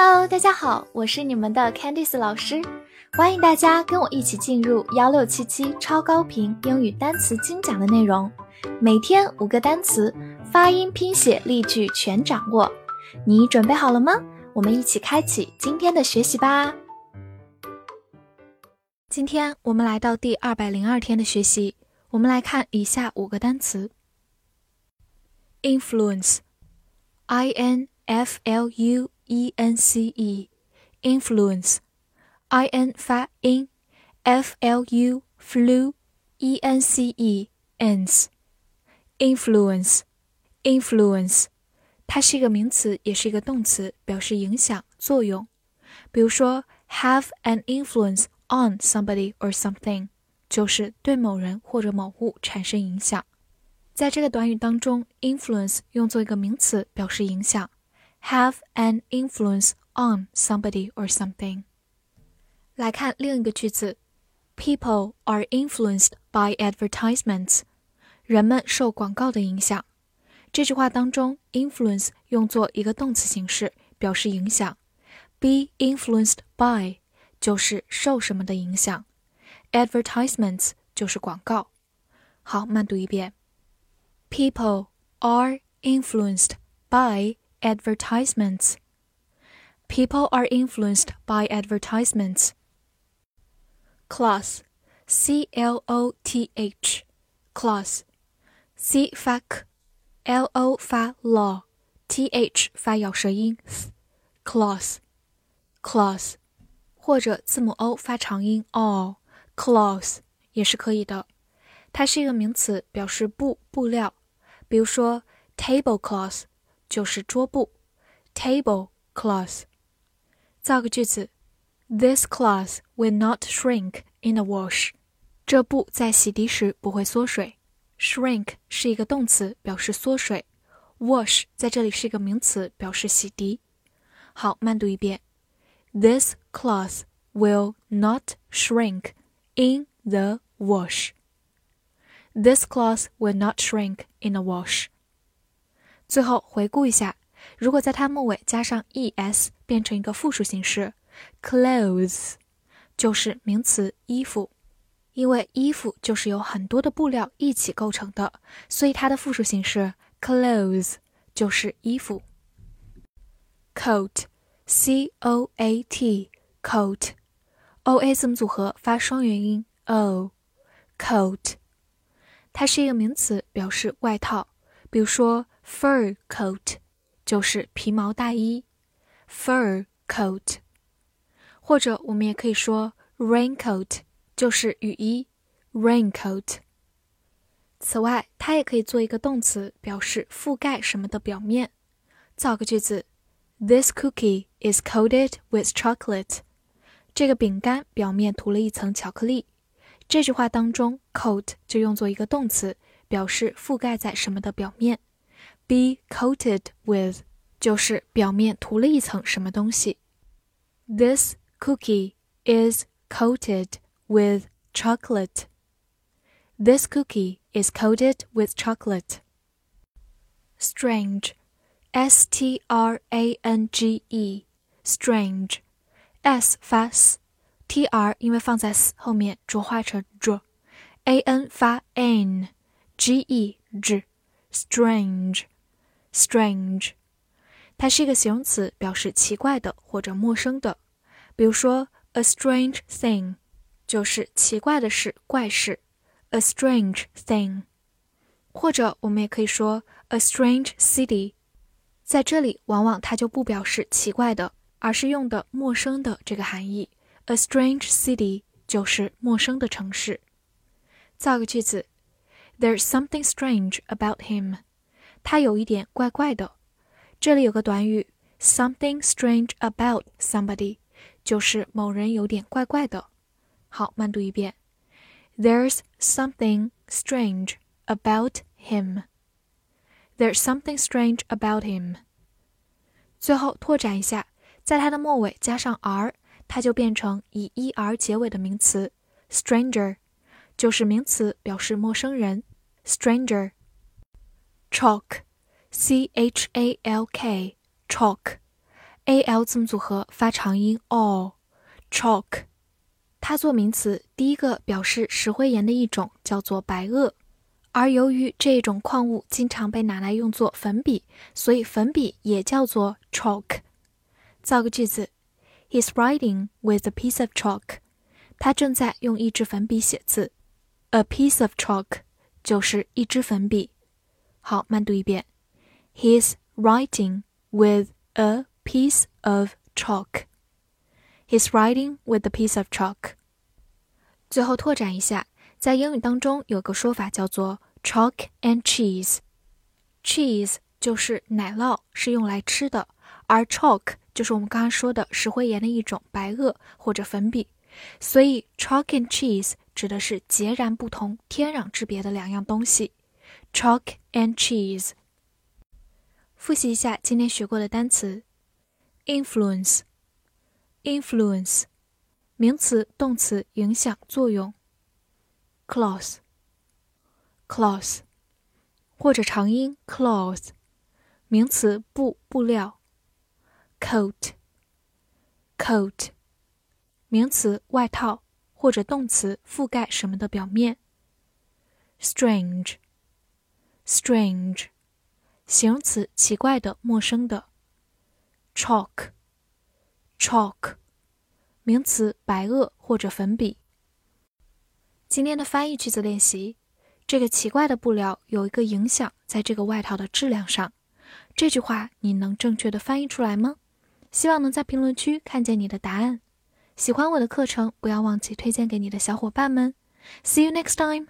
Hello，大家好，我是你们的 Candice 老师，欢迎大家跟我一起进入幺六七七超高频英语单词精讲的内容，每天五个单词，发音、拼写、例句全掌握，你准备好了吗？我们一起开启今天的学习吧。今天我们来到第二百零二天的学习，我们来看以下五个单词：influence，i n f l u。e n c e influence i n 发音 f l u flu e n c e ends influence influence 它是一个名词，也是一个动词，表示影响、作用。比如说，have an influence on somebody or something，就是对某人或者某物产生影响。在这个短语当中，influence 用作一个名词，表示影响。 have an influence on somebody or something。来看另一个句子，People are influenced by advertisements。人们受广告的影响。这句话当中，influence 用作一个动词形式，表示影响。Be influenced by 就是受什么的影响，advertisements 就是广告。好，慢读一遍。People are influenced by advertisements. People are influenced by advertisements. Class, C L O T H, class, C 发 k，L O 发 l，T H 发咬舌音，class, class，或者字母 O 发长音 o，class 也是可以的。它是一个名词，表示布布料，比如说 tablecloth 就是桌布，table cloth。造个句子：This cloth will not shrink in a wash。这布在洗涤时不会缩水。Shrink 是一个动词，表示缩水。Wash 在这里是一个名词，表示洗涤。好，慢读一遍：This cloth will not shrink in the wash. This cloth will not shrink in a wash. 最后回顾一下，如果在它末尾加上 es，变成一个复数形式，clothes，就是名词衣服。因为衣服就是由很多的布料一起构成的，所以它的复数形式 clothes 就是衣服。coat，c o a t，coat，o a 字母组合发双元音 o，coat，它是一个名词，表示外套。比如说，fur coat 就是皮毛大衣，fur coat，或者我们也可以说 raincoat 就是雨衣，raincoat。此外，它也可以做一个动词，表示覆盖什么的表面。造个句子：This cookie is coated with chocolate。这个饼干表面涂了一层巧克力。这句话当中，coat 就用作一个动词。表示覆盖在什么的表面 ，be coated with 就是表面涂了一层什么东西。This cookie is coated with chocolate. This cookie is coated with chocolate. Strange, S T R A N G E, strange, S 发 s，T R 因为放在 s 后面浊化成 j，A N 发 n。g e g strange strange，它是一个形容词，表示奇怪的或者陌生的。比如说，a strange thing 就是奇怪的事、怪事。a strange thing，或者我们也可以说 a strange city，在这里往往它就不表示奇怪的，而是用的陌生的这个含义。a strange city 就是陌生的城市。造个句子。There's something strange about him，他有一点怪怪的。这里有个短语，something strange about somebody，就是某人有点怪怪的。好，慢读一遍。There's something strange about him. There's something strange about him. 最后拓展一下，在它的末尾加上 r，它就变成以 er 结尾的名词 stranger。就是名词，表示陌生人，stranger。Chalk，c h a l k，chalk a l 字母组合发长音 all chalk，。它做名词，第一个表示石灰岩的一种叫做白垩，而由于这种矿物经常被拿来用作粉笔，所以粉笔也叫做 chalk。造个句子：He's writing with a piece of chalk。他正在用一支粉笔写字。A piece of chalk 就是一支粉笔。好，慢读一遍。He's writing with a piece of chalk. He's writing with a piece of chalk. 最后拓展一下，在英语当中有个说法叫做 chalk and cheese。cheese 就是奶酪，是用来吃的，而 chalk 就是我们刚刚说的石灰岩的一种白垩或者粉笔。所以 chalk and cheese 指的是截然不同、天壤之别的两样东西。chalk and cheese。复习一下今天学过的单词：influence。influence，名词、动词，影响、作用。cloth，cloth，或者长音 cloth，名词，布、布料。coat，coat，名词，外套，或者动词，覆盖什么的表面。 Strange，形容词，奇怪的、陌生的。chalk。chalk，名词，白垩或者粉笔。今天的翻译句子练习：这个奇怪的布料有一个影响在这个外套的质量上。这句话你能正确的翻译出来吗？希望能在评论区看见你的答案。喜欢我的课程，不要忘记推荐给你的小伙伴们。See you next time.